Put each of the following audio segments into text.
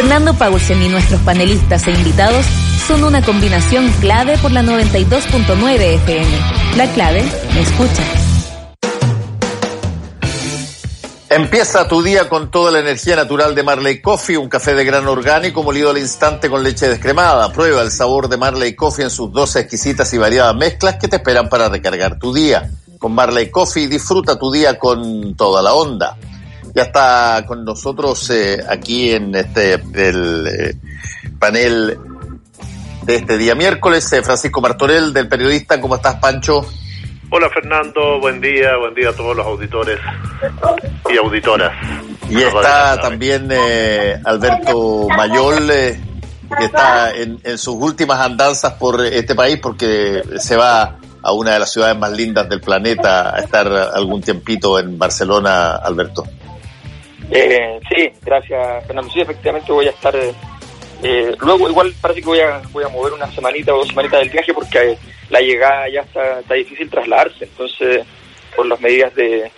Fernando Paulsen y nuestros panelistas e invitados son una combinación clave por la 92.9 FM. La clave me escucha. Empieza tu día con toda la energía natural de Marley Coffee, un café de grano orgánico molido al instante con leche descremada. Prueba el sabor de Marley Coffee en sus 12 exquisitas y variadas mezclas que te esperan para recargar tu día. Con Marley Coffee disfruta tu día con toda la onda. Ya está con nosotros eh, aquí en este el, eh, panel de este día miércoles eh, Francisco Martorell del periodista. ¿Cómo estás, Pancho? Hola Fernando, buen día, buen día a todos los auditores y auditoras. Y está también eh, Alberto Mayol, eh, que está en, en, sus últimas andanzas por este país porque se va a una de las ciudades más lindas del planeta a estar algún tiempito en Barcelona, Alberto. Eh, sí, gracias Fernando. Sí, efectivamente voy a estar... Eh, luego igual parece que voy a, voy a mover una semanita o dos semanitas del viaje porque la llegada ya está, está difícil trasladarse, entonces por las medidas de,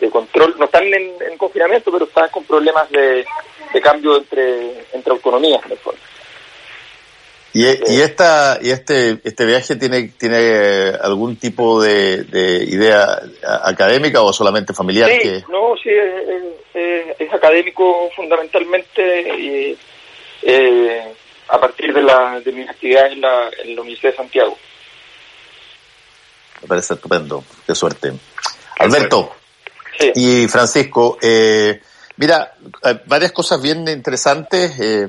de control, no están en, en, confinamiento, pero están con problemas de, de cambio entre, entre autonomías en el fondo. ¿Y, y, esta, y este, este viaje tiene, tiene algún tipo de, de idea académica o solamente familiar? Sí, que... no, sí, es, es, es académico fundamentalmente y eh, a partir de, la, de mis actividades en la, en la Universidad de Santiago. Me parece estupendo. Qué suerte. Alberto sí. y Francisco, eh, mira, varias cosas bien interesantes. Eh,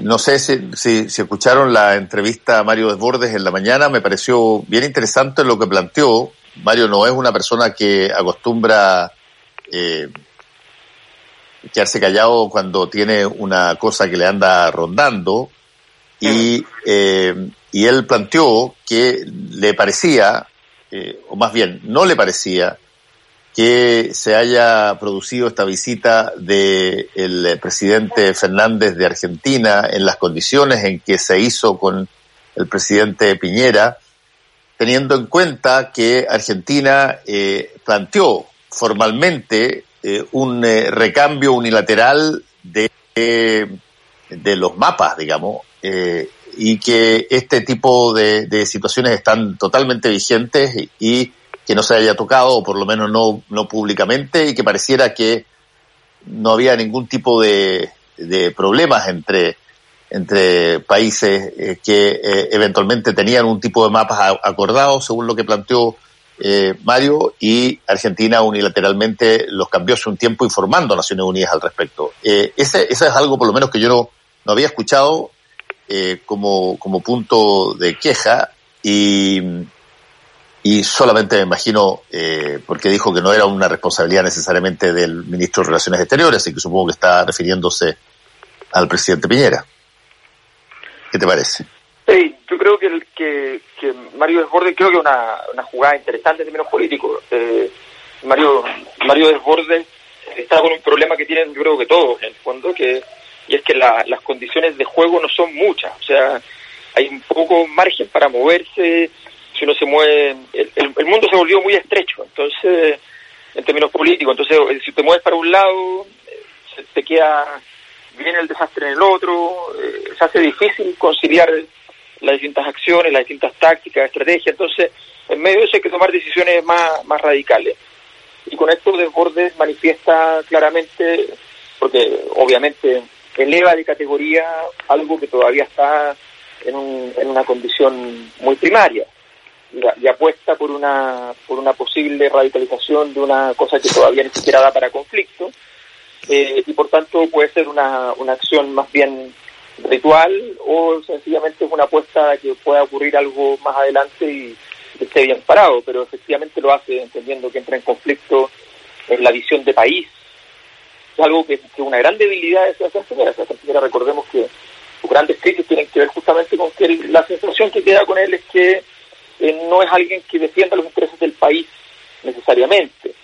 no sé si, si, si, escucharon la entrevista a Mario Desbordes en la mañana, me pareció bien interesante lo que planteó. Mario no es una persona que acostumbra eh, quedarse callado cuando tiene una cosa que le anda rondando. Y, eh, y él planteó que le parecía eh, o más bien no le parecía que se haya producido esta visita del de presidente Fernández de Argentina en las condiciones en que se hizo con el presidente Piñera, teniendo en cuenta que Argentina eh, planteó formalmente eh, un eh, recambio unilateral de, de los mapas, digamos, y que este tipo de, de, situaciones están totalmente vigentes y que no se haya tocado, o por lo menos no, no públicamente, y que pareciera que no había ningún tipo de, de problemas entre, entre países eh, que eh, eventualmente tenían un tipo de mapas acordados, según lo que planteó eh, Mario, y Argentina unilateralmente los cambió hace un tiempo informando a Naciones Unidas al respecto. ese, ese es algo por lo menos que yo no, no había escuchado eh, como, punto de queja y, solamente me imagino, eh, porque dijo que no era una responsabilidad necesariamente del ministro de Relaciones Exteriores, y que supongo que está refiriéndose al presidente Piñera. ¿Qué te parece? Sí, yo creo que, el, que, que Mario Desbordes, creo que una, una jugada interesante en términos políticos. Eh, Mario, Mario Desbordes está con un problema que tienen, yo creo que todos, en el fondo, que y es que la, las condiciones de juego no son muchas, o sea, hay un poco margen para moverse, si uno se mueve, el, el, el mundo se volvió muy estrecho, entonces, en términos políticos, entonces, si te mueves para un lado, se te queda bien el desastre en el otro, eh, se hace difícil conciliar las distintas acciones, las distintas tácticas, estrategias, entonces, en medio de eso hay que tomar decisiones más, más radicales. Y con esto Desbordes manifiesta claramente, porque obviamente eleva de categoría algo que todavía está en, un, en una condición muy primaria. Y, apuesta por una por una posible radicalización de una cosa que todavía ni siquiera da para conflicto. Eh, y por tanto puede ser una, una acción más bien ritual o sencillamente es una apuesta que pueda ocurrir algo más adelante y esté bien parado, pero efectivamente lo hace entendiendo que entra en conflicto en la visión de país es algo que, que una gran debilidad de Sebastián Piñera. Sebastián Piñera, recordemos que sus grandes crisis tienen que ver justamente con que la sensación que queda con él es que eh, no es alguien que defienda los intereses del país necesariamente,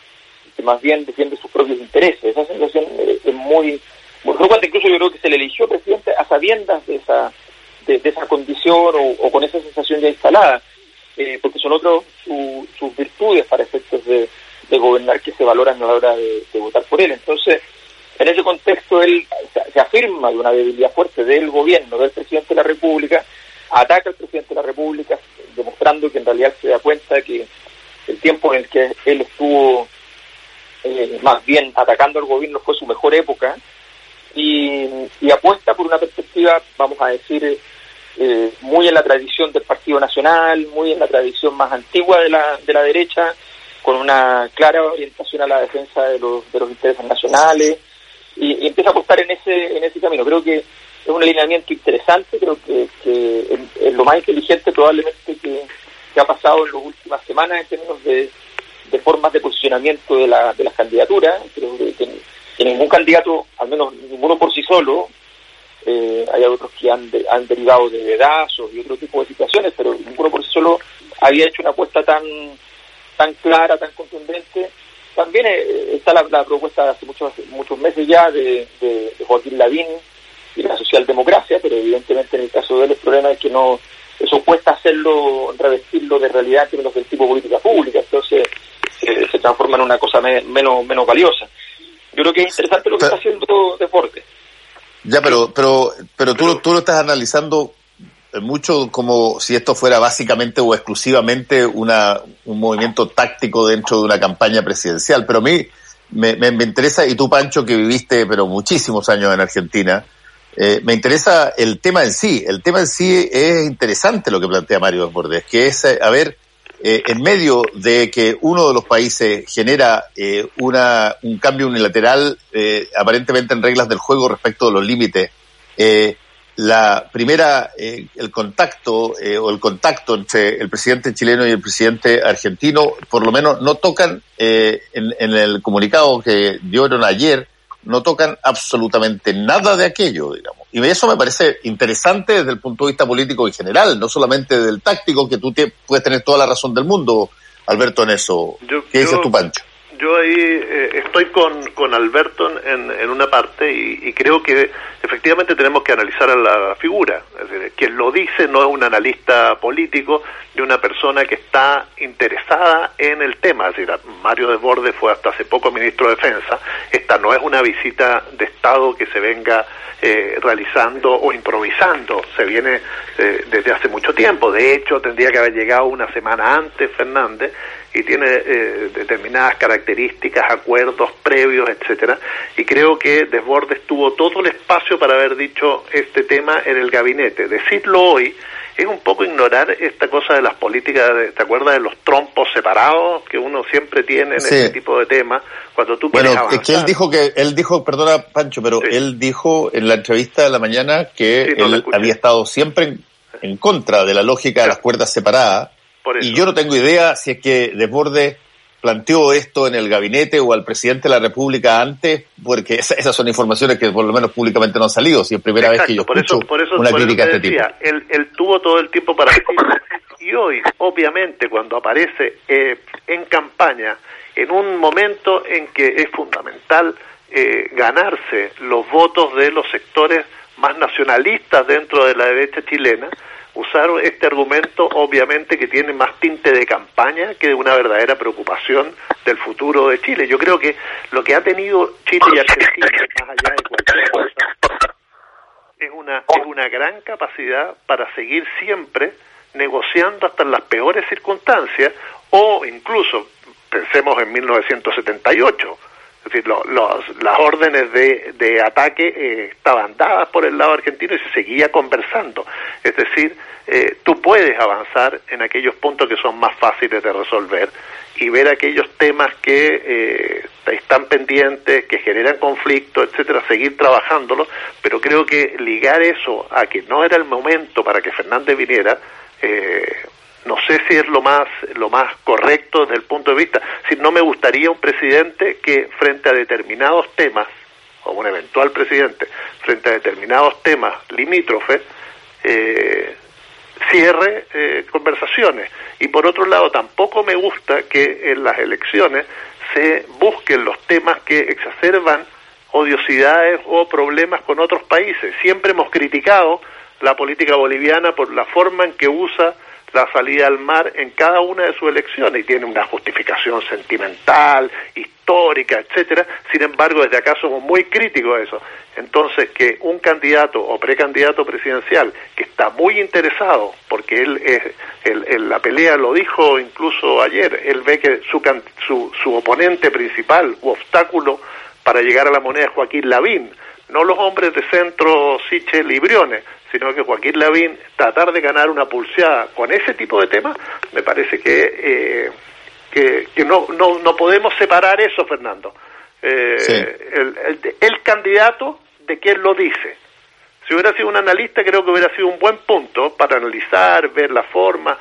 que más bien defiende sus propios intereses. Esa sensación eh, es muy, preocupante. Incluso yo creo que se le eligió presidente a sabiendas de esa, de, esa condición o, o, con esa sensación ya instalada, eh, porque son otros su, sus virtudes para efectos de, de gobernar que se valoran a la hora de, votar por él. Entonces, En ese contexto, él se, afirma de una debilidad fuerte del gobierno, del presidente de la República, ataca al presidente de la República, demostrando que en realidad se da cuenta que el tiempo en el que él estuvo eh, más bien atacando al gobierno fue su mejor época y, apuesta por una perspectiva, vamos a decir, eh, muy en la tradición del Partido Nacional, muy en la tradición más antigua de la, de la derecha, con una clara orientación a la defensa de los, de los intereses nacionales y, empieza a apostar en ese, en ese camino. Creo que es un alineamiento interesante, creo que, es, lo más inteligente probablemente que, ha pasado en las últimas semanas en términos de, de formas de posicionamiento de, la, de las candidaturas. Creo que, ningún candidato, al menos ninguno por sí solo, eh, hay otros que han, han derivado de vedazos y otro tipo de situaciones, pero ninguno por sí solo había hecho una apuesta tan tan clara, tan contundente. También eh, está la, propuesta de hace muchos muchos meses ya de, de, Joaquín Lavín y la socialdemocracia, pero evidentemente en el caso de él el problema es que no eso cuesta hacerlo, revestirlo de realidad en términos del tipo de política pública, entonces se transforma en una cosa menos menos valiosa. Yo creo que es interesante lo que está haciendo Deporte. Ya, pero pero pero tú, tú lo estás analizando mucho como si esto fuera básicamente o exclusivamente una, un movimiento táctico dentro de una campaña presidencial. Pero a mí me, me, interesa, y tú Pancho que viviste pero muchísimos años en Argentina, eh, me interesa el tema en sí. El tema en sí es interesante lo que plantea Mario Bordes, que es, eh, a ver, eh, en medio de que uno de los países genera eh, una, un cambio unilateral eh, aparentemente en reglas del juego respecto de los límites, eh, la primera, el contacto o el contacto entre el presidente chileno y el presidente argentino, por lo menos no tocan en, en, el comunicado que dieron ayer, no tocan absolutamente nada de aquello, digamos. Y eso me parece interesante desde el punto de vista político en general, no solamente del táctico, que tú te, puedes tener toda la razón del mundo, Alberto, en eso. ¿Qué dices tú, Pancho? Yo ahí eh, estoy con, con Alberto en, en una parte y, creo que efectivamente tenemos que analizar a la figura. Es decir, quien lo dice no es un analista político de una persona que está interesada en el tema. Mario Desbordes fue hasta hace poco ministro de Defensa. Esta no es una visita de Estado que se venga eh, realizando o improvisando. Se viene eh, desde hace mucho tiempo. De hecho, tendría que haber llegado una semana antes Fernández y tiene eh, determinadas características, acuerdos previos, etcétera. Y creo que Desbordes tuvo todo el espacio para haber dicho este tema en el gabinete. Decirlo hoy es un poco ignorar esta cosa de las políticas, de, ¿te acuerdas de los trompos separados que uno siempre tiene en este tipo de temas? Cuando tú bueno, es que él dijo que, él dijo, perdona Pancho, pero él dijo en la entrevista de la mañana que él había estado siempre en, contra de la lógica de las cuerdas separadas y yo no tengo idea si es que Desbordes planteó esto en el gabinete o al presidente de la República antes, porque esas son informaciones que por lo menos públicamente no han salido, si es primera vez que yo por escucho por eso, una crítica de este tipo. Él, él, tuvo todo el tiempo para y hoy, obviamente, cuando aparece eh, en campaña, en un momento en que es fundamental eh, ganarse los votos de los sectores más nacionalistas dentro de la derecha chilena, usaron este argumento obviamente que tiene más tinte de campaña que de una verdadera preocupación del futuro de Chile. Yo creo que lo que ha tenido Chile y Argentina, más allá de cualquier es una, es una gran capacidad para seguir siempre negociando hasta en las peores circunstancias o incluso, pensemos en 1978, es decir, las órdenes de, de ataque eh, estaban dadas por el lado argentino y se seguía conversando. Es decir, eh, tú puedes avanzar en aquellos puntos que son más fáciles de resolver y ver aquellos temas que eh, están pendientes, que generan conflicto, etcétera, seguir trabajándolos, pero creo que ligar eso a que no era el momento para que Fernández viniera, eh, no sé si es lo más lo más correcto desde el punto de vista. Si no me gustaría un presidente que frente a determinados temas o un eventual presidente frente a determinados temas limítrofes eh, cierre eh, conversaciones. Y por otro lado, tampoco me gusta que en las elecciones se busquen los temas que exacerban odiosidades o problemas con otros países. Siempre hemos criticado la política boliviana por la forma en que usa la salida al mar en cada una de sus elecciones y tiene una justificación sentimental, histórica etcétera. Sin embargo, desde acá somos muy críticos a eso. Entonces, que un candidato o precandidato presidencial que está muy interesado, porque él es, el, la pelea lo dijo incluso ayer, él ve que su, su, su oponente principal u obstáculo para llegar a la moneda es Joaquín Lavín, no los hombres de centro Sichel y Briones, sino que Joaquín Lavín tratar de ganar una pulseada con ese tipo de temas, me parece que, eh, que, no, no, no podemos separar eso, Fernando. Eh, el, el, candidato de quién lo dice. Si hubiera sido un analista, creo que hubiera sido un buen punto para analizar, ver la forma,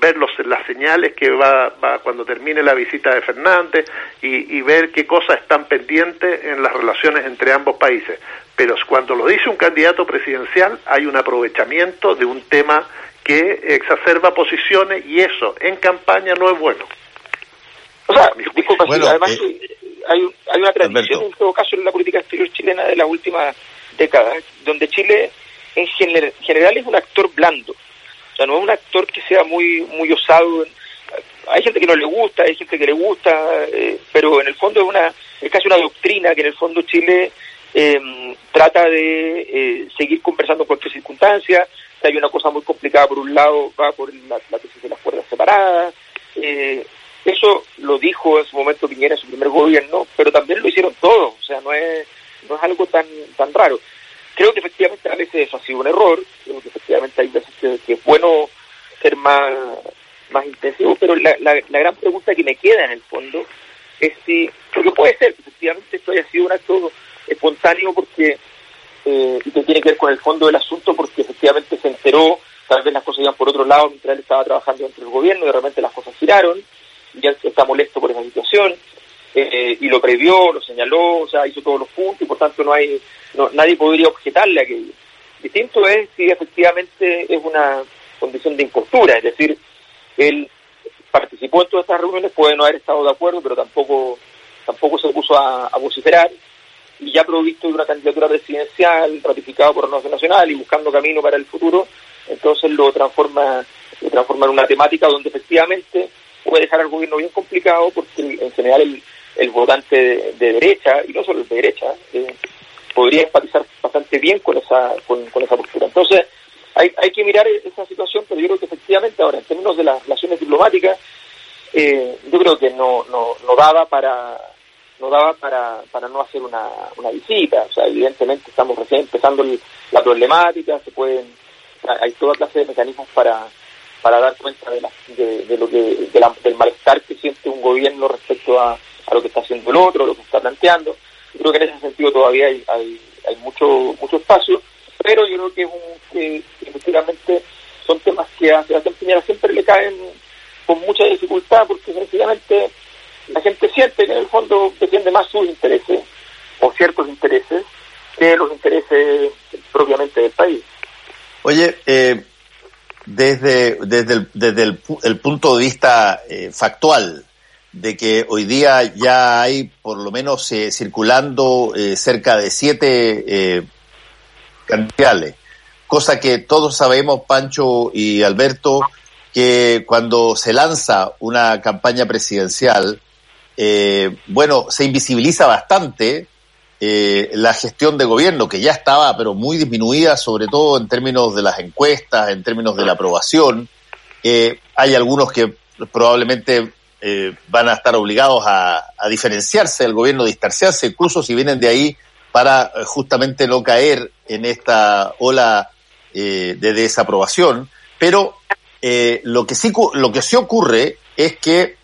ver los, las señales que va, va, cuando termine la visita de Fernández y, y, ver qué cosas están pendientes en las relaciones entre ambos países. Pero cuando lo dice un candidato presidencial, hay un aprovechamiento de un tema que exacerba posiciones y eso en campaña no es bueno. O sea, disculpa, además eh, hay, hay una tradición en todo caso en la política exterior chilena de las últimas décadas, donde Chile en general es un actor blando. O sea, no es un actor que sea muy, muy osado. Hay gente que no le gusta, hay gente que le gusta, eh, pero en el fondo es, una, es casi una doctrina que en el fondo Chile em, trata de eh, seguir conversando en cualquier circunstancia. hay una cosa muy complicada por un lado, va por la, la de las cuerdas separadas. Eh, eso lo dijo en su momento Piñera en su primer gobierno, pero también lo hicieron todos, o sea, no es, no es algo tan, tan raro. Creo que efectivamente a veces eso ha sido un error, creo que efectivamente hay veces que, es bueno ser más, más intensivo, pero la, la, gran pregunta que me queda en el fondo es si, porque puede ser que efectivamente esto haya sido un acto espontáneo porque, eh, y que tiene que ver con el fondo del asunto, porque efectivamente se enteró, tal vez las cosas iban por otro lado mientras él estaba trabajando dentro del gobierno y de repente las cosas giraron, ya está molesto por esa situación eh, y lo previó, lo señaló, o sea, hizo todos los puntos y por tanto no hay, nadie podría objetarle aquello. Distinto es si efectivamente es una condición de impostura, es decir, él participó en todas estas reuniones, puede no haber estado de acuerdo, pero tampoco tampoco se puso a, a vociferar y ya provisto de una candidatura presidencial ratificada por la Nación Nacional y buscando camino para el futuro, entonces lo transforma, lo transforma en una temática donde efectivamente puede dejar al gobierno bien complicado porque en general el, el votante de, derecha, y no solo el de derecha, eh, podría empatizar bastante bien con esa, con, esa postura. Entonces, hay, hay que mirar esa situación, pero yo creo que efectivamente ahora, en términos de las relaciones diplomáticas, eh, yo creo que no, no, no daba para no daba para, para no hacer una, una visita. O sea, evidentemente estamos recién empezando la problemática, se pueden, hay toda clase de mecanismos para, para dar cuenta de, la, de, lo que, del malestar que siente un gobierno respecto a, a, lo que está haciendo el otro, lo que está planteando. Creo que en ese sentido todavía hay, hay, hay mucho, mucho espacio, pero yo creo que, que efectivamente son temas que a Sebastián Piñera siempre le caen con mucha dificultad porque sencillamente la gente siente que en el fondo defiende más sus intereses o ciertos intereses que los intereses propiamente del país. Oye, eh, desde, desde, el, desde el, punto de vista eh, factual, de que hoy día ya hay por lo menos eh, circulando eh, cerca de siete eh, cosa que todos sabemos, Pancho y Alberto, que cuando se lanza una campaña presidencial, bueno, se invisibiliza bastante eh, la gestión de gobierno, que ya estaba pero muy disminuida, sobre todo en términos de las encuestas, en términos de la aprobación. Eh, hay algunos que probablemente eh, van a estar obligados a, diferenciarse del gobierno, distanciarse, incluso si vienen de ahí, para justamente no caer en esta ola de desaprobación. Pero lo, que sí, lo que sí ocurre es que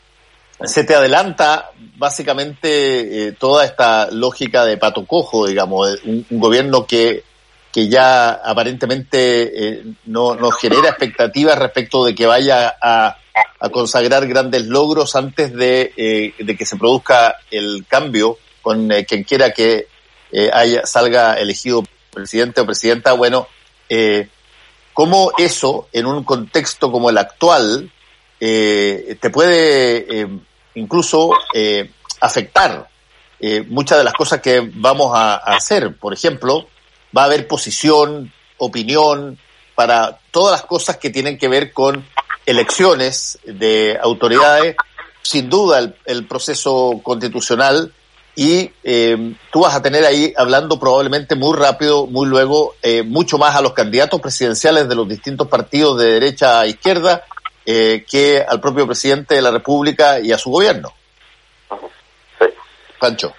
se te adelanta básicamente eh, toda esta lógica de pato cojo, digamos, un, gobierno que, que ya aparentemente eh, no, no genera expectativas respecto de que vaya a, a consagrar grandes logros antes de, eh, de, que se produzca el cambio con quien quiera que haya, salga elegido presidente o presidenta. Bueno, ¿cómo eso, en un contexto como el actual, eh, te puede eh, incluso eh, afectar eh, muchas de las cosas que vamos a, hacer. Por ejemplo, va a haber posición, opinión, para todas las cosas que tienen que ver con elecciones de autoridades sin duda el, proceso constitucional y eh, tú vas a tener ahí hablando probablemente muy rápido, muy luego, eh, mucho más a los candidatos presidenciales de los distintos partidos de derecha a izquierda eh, que al propio presidente de la República y a su gobierno. Sí. Pancho.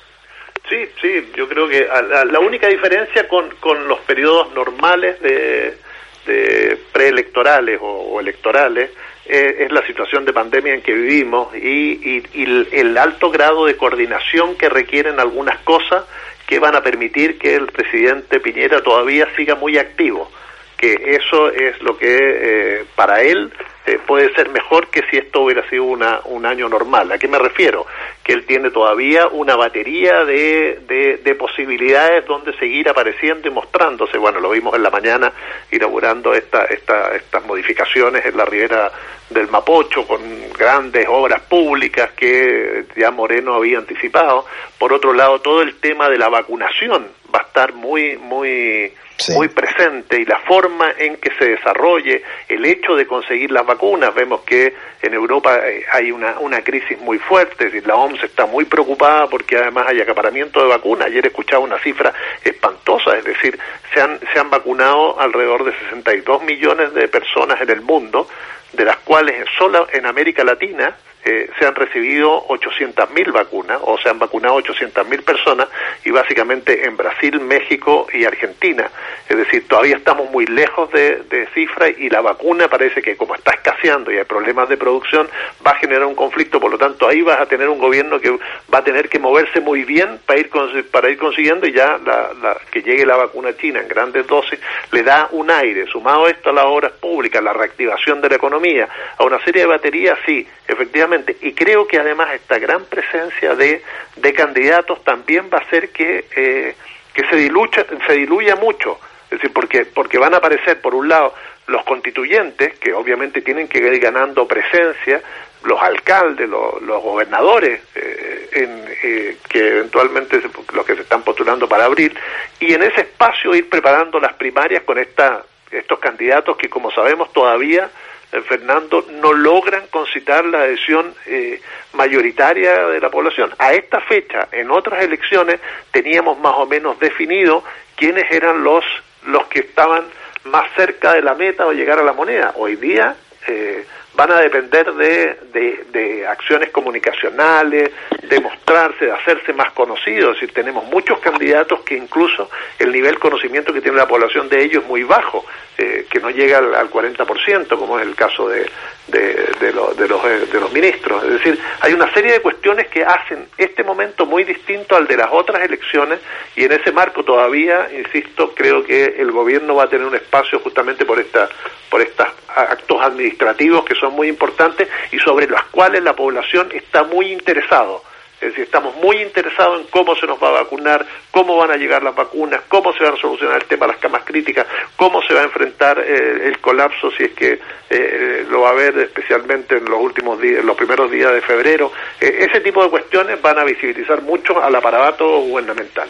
Sí, sí, yo creo que la, única diferencia con, con los periodos normales de, de preelectorales o, electorales eh, es la situación de pandemia en que vivimos y, el, alto grado de coordinación que requieren algunas cosas que van a permitir que el presidente Piñera todavía siga muy activo, que eso es lo que eh, para él eh, puede ser mejor que si esto hubiera sido una, un año normal. ¿A qué me refiero? Que él tiene todavía una batería de, de, posibilidades donde seguir apareciendo y mostrándose. Bueno, lo vimos en la mañana inaugurando esta, esta, estas modificaciones en la ribera del Mapocho con grandes obras públicas que ya Moreno había anticipado. Por otro lado, todo el tema de la vacunación va a estar muy, muy muy presente y la forma en que se desarrolle el hecho de conseguir las vacunas. Vemos que en Europa eh, hay una, una crisis muy fuerte, y la OMS está muy preocupada porque además hay acaparamiento de vacunas. Ayer escuchaba una cifra espantosa, es decir, se han, se han vacunado alrededor de 62 millones de personas en el mundo, de las cuales solo en América Latina eh, se han recibido 800.000 vacunas o se han vacunado 800.000 personas y básicamente en Brasil, México y Argentina. Es decir, todavía estamos muy lejos de, de cifras y la vacuna parece que como está escaseando y hay problemas de producción va a generar un conflicto, por lo tanto ahí vas a tener un gobierno que va a tener que moverse muy bien para ir, para ir consiguiendo y ya la, que llegue la vacuna china en grandes dosis le da un aire, sumado esto a las obras públicas, la reactivación de la economía, a una serie de baterías, sí, efectivamente y creo que además esta gran presencia de, de candidatos también va a hacer que, eh, que se, diluya, se diluya mucho. Es decir, porque, porque van a aparecer, por un lado, los constituyentes, que obviamente tienen que ir ganando presencia, los alcaldes, los, los gobernadores, eh, en, eh, que eventualmente los que se están postulando para abril, y en ese espacio ir preparando las primarias con esta, estos candidatos que, como sabemos, todavía Fernando, no logran concitar la adhesión eh, mayoritaria de la población. A esta fecha, en otras elecciones, teníamos más o menos definido quiénes eran los, los que estaban más cerca de la meta o llegar a la moneda. Hoy día eh, van a depender de, de, acciones comunicacionales, de mostrarse, de hacerse más conocidos. Es decir, tenemos muchos candidatos que incluso el nivel de conocimiento que tiene la población de ellos es muy bajo, eh, que no llega al, al 40%, como es el caso de, de, los, eh, de los ministros. Es decir, hay una serie de cuestiones que hacen este momento muy distinto al de las otras elecciones y en ese marco todavía, insisto, creo que el gobierno va a tener un espacio justamente por esta por estos actos administrativos que son muy importantes y sobre los cuales la población está muy interesado. Es decir, estamos muy interesados en cómo se nos va a vacunar, cómo van a llegar las vacunas, cómo se va a solucionar el tema de las camas críticas, cómo se va a enfrentar eh, el colapso si es que eh, lo va a haber especialmente en los últimos días, en los primeros días de febrero. Eh, ese tipo de cuestiones van a visibilizar mucho al aparato gubernamental.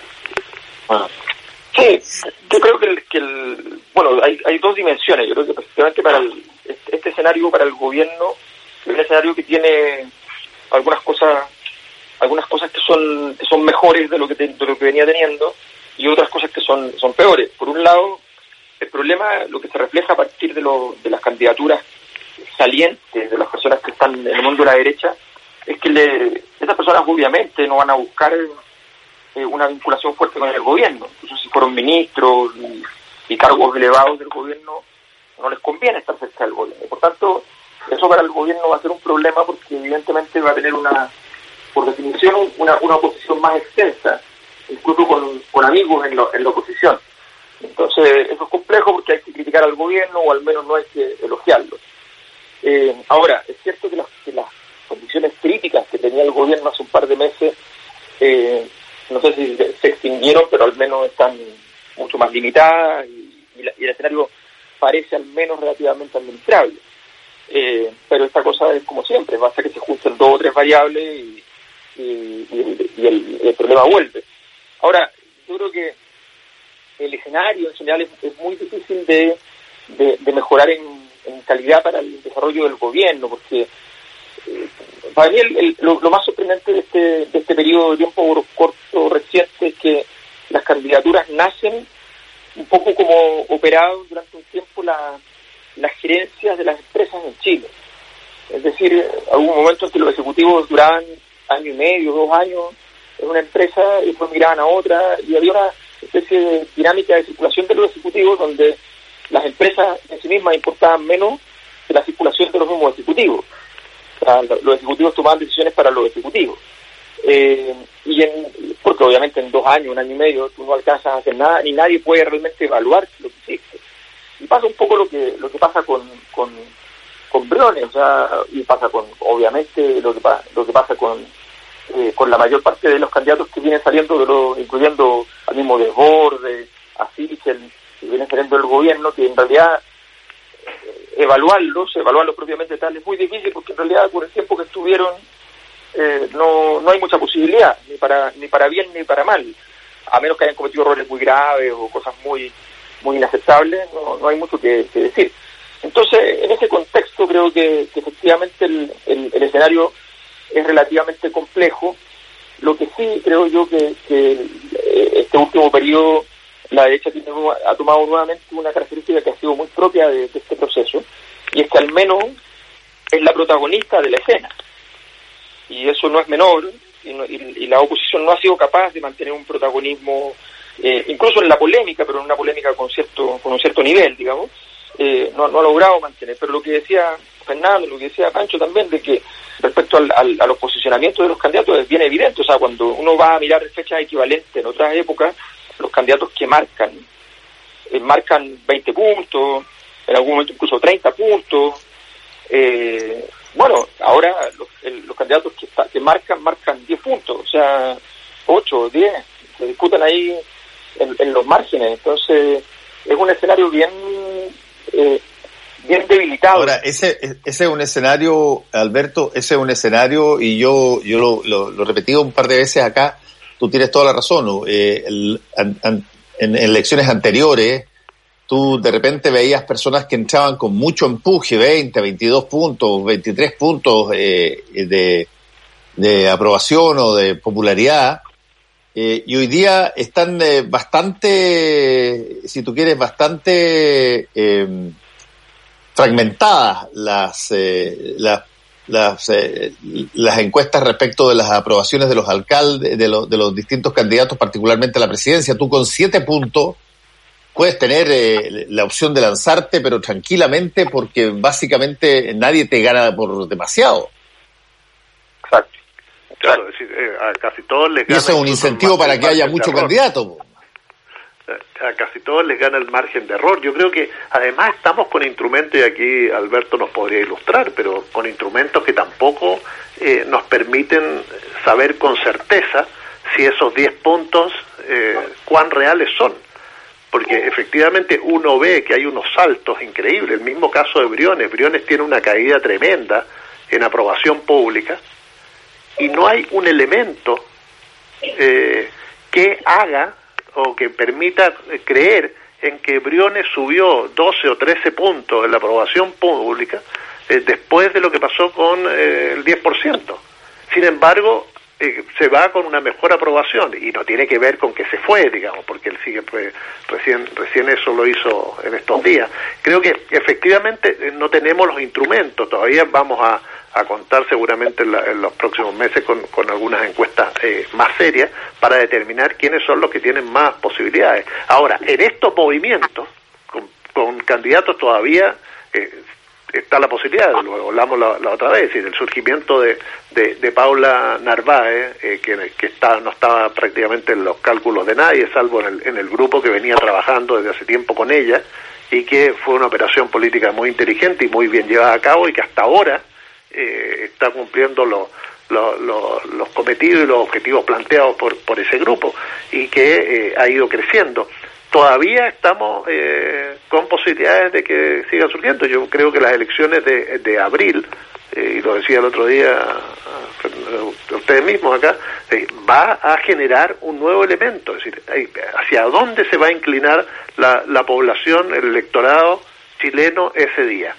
Sí, yo creo que, el, bueno, hay, hay dos dimensiones. Yo creo que efectivamente para este, este escenario para el gobierno es un escenario que tiene algunas cosas algunas cosas que son son mejores de lo que de lo que venía teniendo y otras cosas que son son peores. Por un lado, el problema lo que se refleja a partir de, lo, de las candidaturas salientes de las personas que están en el mundo de la derecha es que le, esas personas obviamente no van a buscar eh, una vinculación fuerte con el gobierno. Incluso si fueron ministros y, cargos elevados del gobierno, no les conviene estar cerca del gobierno. Por tanto, eso para el gobierno va a ser un problema porque evidentemente va a tener una, por definición, una, una oposición más extensa, incluso con, con amigos en, en la oposición. Entonces, eso es complejo porque hay que criticar al gobierno o al menos no hay que elogiarlo. Eh, ahora, es cierto que las, que las condiciones críticas que tenía el gobierno hace un par de meses eh, no sé si se extinguieron, pero al menos están mucho más limitadas y, el escenario parece al menos relativamente administrable. Eh, pero esta cosa es como siempre, basta que se ajusten dos o tres variables y, el, problema vuelve. Ahora, yo creo que el escenario en general es, muy difícil de, mejorar en, calidad para el desarrollo del gobierno, porque eh, para mí lo, más sorprendente de este, de este periodo de tiempo corto reciente es que las candidaturas nacen un poco como operaron durante un tiempo las gerencias de las empresas en Chile. Es decir, algún momento en que los ejecutivos duraban año y medio, dos años en una empresa y después miraban a otra y había una especie de dinámica de circulación de los ejecutivos donde las empresas en sí mismas importaban menos que la circulación de los mismos ejecutivos. los ejecutivos tomaban decisiones para los ejecutivos. Eh, y en, porque obviamente en dos años, un año y medio, tú no alcanzas a hacer nada, ni nadie puede realmente evaluar lo que hiciste. Y pasa un poco lo que lo que pasa con, con, con Briones, o sea, y pasa con, obviamente, lo que, lo que pasa con, eh, con la mayor parte de los candidatos que vienen saliendo, de lo, incluyendo al mismo Desborde, a Sichel, que vienen saliendo del gobierno, que en realidad eh, evaluarlos, evaluarlos propiamente tal, es muy difícil porque en realidad por el tiempo que estuvieron eh, no, no hay mucha posibilidad, ni para, ni para bien ni para mal, a menos que hayan cometido errores muy graves o cosas muy, muy inaceptables, no, no hay mucho que, decir. Entonces, en ese contexto creo que, efectivamente el, el escenario es relativamente complejo. Lo que sí creo yo que, eh, este último periodo la derecha tiene, ha tomado nuevamente una característica que ha sido muy propia de, este proceso, y es que al menos es la protagonista de la escena. Y eso no es menor, y, la oposición no ha sido capaz de mantener un protagonismo, eh, incluso en la polémica, pero en una polémica con, cierto, con un cierto nivel, digamos, eh, no, no ha logrado mantener. Pero lo que decía Fernando, lo que decía Pancho también, de que respecto al, al, a los posicionamientos de los candidatos es bien evidente. O sea, cuando uno va a mirar fechas equivalentes en otras épocas, los candidatos que marcan, eh, marcan 20 puntos, en algún momento incluso 30 puntos. Eh, bueno, ahora los, candidatos que, marcan, marcan 10 puntos, o sea, 8, 10, se discuten ahí en, los márgenes. Entonces, es un escenario bien eh, bien debilitado. Ahora, ese, ese es un escenario, Alberto, ese es un escenario, y yo, yo lo, lo, he repetido un par de veces acá, tú tienes toda la razón, eh, en, elecciones anteriores, tú de repente veías personas que entraban con mucho empuje, 20, 22 puntos, 23 puntos eh, de, de aprobación o de popularidad, eh, y hoy día están eh, bastante, si tú quieres, bastante eh, fragmentadas las, las, las, encuestas respecto de las aprobaciones de los alcaldes, de, de los distintos candidatos, particularmente a la presidencia. Tú con siete puntos puedes tener la opción de lanzarte, pero tranquilamente, porque básicamente nadie te gana por demasiado. Claro, decir, eh, a casi todos les gana. Y eso es un incentivo para que haya muchos candidatos. Eh, a casi todos les gana el margen de error. Yo creo que además estamos con instrumentos, y aquí Alberto nos podría ilustrar, pero con instrumentos que tampoco eh, nos permiten saber con certeza si esos 10 puntos cuán reales son. Porque efectivamente uno ve que hay unos saltos increíbles. El mismo caso de Briones. Briones tiene una caída tremenda en aprobación pública y no hay un elemento eh, que haga o que permita creer en que Briones subió 12 o 13 puntos en la aprobación pública eh, después de lo que pasó con eh, el 10%. Sin embargo, se va con una mejor aprobación y no tiene que ver con que se fue, digamos, porque él sigue pues, recién recién eso lo hizo en estos días. Creo que efectivamente no tenemos los instrumentos, todavía vamos a, a contar seguramente en, los próximos meses con, con algunas encuestas eh, más serias para determinar quiénes son los que tienen más posibilidades. Ahora, en estos movimientos, con, candidatos todavía eh, está la posibilidad, lo hablamos la, otra vez, el surgimiento de, de, Paula Narváez, eh, que, está, no estaba prácticamente en los cálculos de nadie, salvo en el, en el grupo que venía trabajando desde hace tiempo con ella, y que fue una operación política muy inteligente y muy bien llevada a cabo y que hasta ahora eh, está cumpliendo los los cometidos y los objetivos planteados por, por ese grupo y que eh, ha ido creciendo. Todavía estamos eh, con posibilidades de que siga surgiendo. Yo creo que las elecciones de, de abril, y lo decía el otro día ustedes mismos acá, va a generar un nuevo elemento, es decir, hacia dónde se va a inclinar la, la población, el electorado chileno ese día.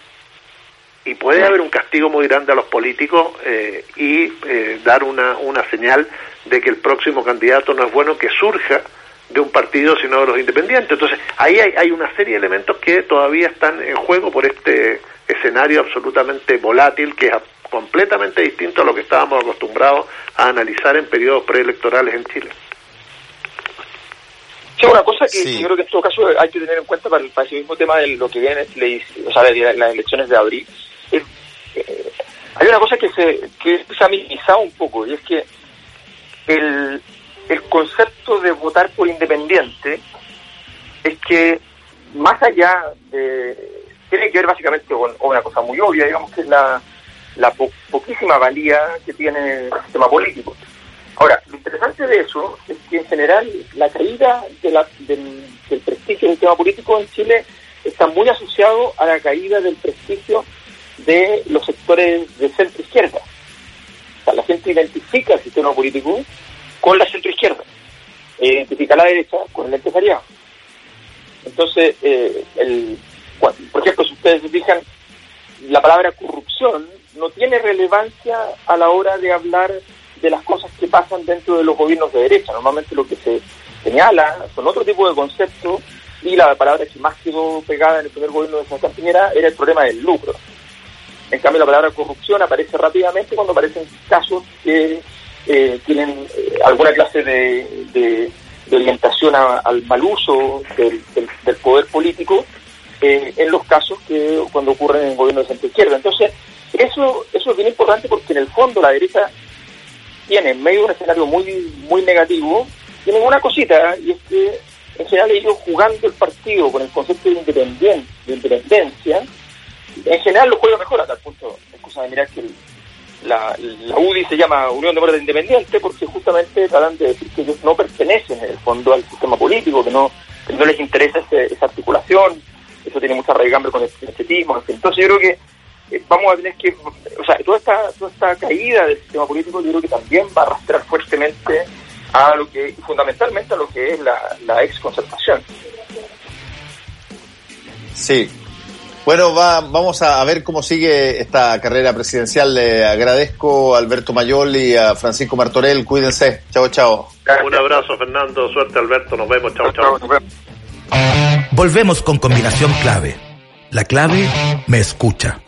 y puede haber un castigo muy grande a los políticos eh, y eh, dar una, una señal de que el próximo candidato no es bueno que surja de un partido sino de los independientes. Entonces, ahí hay, hay una serie de elementos que todavía están en juego por este escenario absolutamente volátil que es completamente distinto a lo que estábamos acostumbrados a analizar en periodos preelectorales en Chile. Sí, una cosa que yo creo que en todo caso hay que tener en cuenta para, ese mismo tema de lo que viene, o sea, de las elecciones de abril, eh, hay una cosa que se, que se ha minimizado un poco y es que el, el concepto de votar por independiente es que más allá de... tiene que ver básicamente con, una cosa muy obvia, digamos que es la, la poquísima valía que tiene el sistema político. Ahora, lo interesante de eso es que en general la caída del, prestigio del sistema político en Chile está muy asociado a la caída del prestigio de los sectores de centro izquierda. O sea, la gente identifica el sistema político e identifica la derecha con el empresariado. Entonces, eh, el, por ejemplo, si ustedes fijan, la palabra corrupción no tiene relevancia a la hora de hablar de las cosas que pasan dentro de los gobiernos de derecha. Normalmente lo que se señala son otro tipo de conceptos y la palabra que más quedó pegada en el primer gobierno de Sebastián Piñera era el problema del lucro. En cambio, la palabra corrupción aparece rápidamente cuando aparecen casos que eh, tienen eh, alguna clase de, orientación al mal uso del, poder político eh, en los casos que cuando ocurren en gobierno de centro izquierda. Entonces, eso, eso es bien importante porque en el fondo la derecha tiene, en medio de un escenario muy, muy negativo, tienen una cosita, y es que en general ellos jugando el partido con el concepto de, independencia, de independencia, en general lo juega mejor a tal punto. Es cosa de mirar que la, UDI se llama Unión de Demócratas Independiente porque justamente tratan de decir que ellos no pertenecen en el fondo al sistema político, que no, no les interesa esa articulación, eso tiene mucha raigambre con el estetismo, entonces yo creo que eh, vamos a tener que, o sea, toda esta, toda esta caída del sistema político yo creo que también va a arrastrar fuertemente a lo que, fundamentalmente a lo que es la, la ex concertación. Sí. Bueno, va, vamos a ver cómo sigue esta carrera presidencial. Le agradezco a Alberto Mayoli y a Francisco Martorell. Cuídense. Chao, chao. Un abrazo, Fernando. Suerte, Alberto. Nos vemos. Chao, chao. Volvemos con combinación clave. La clave me escucha.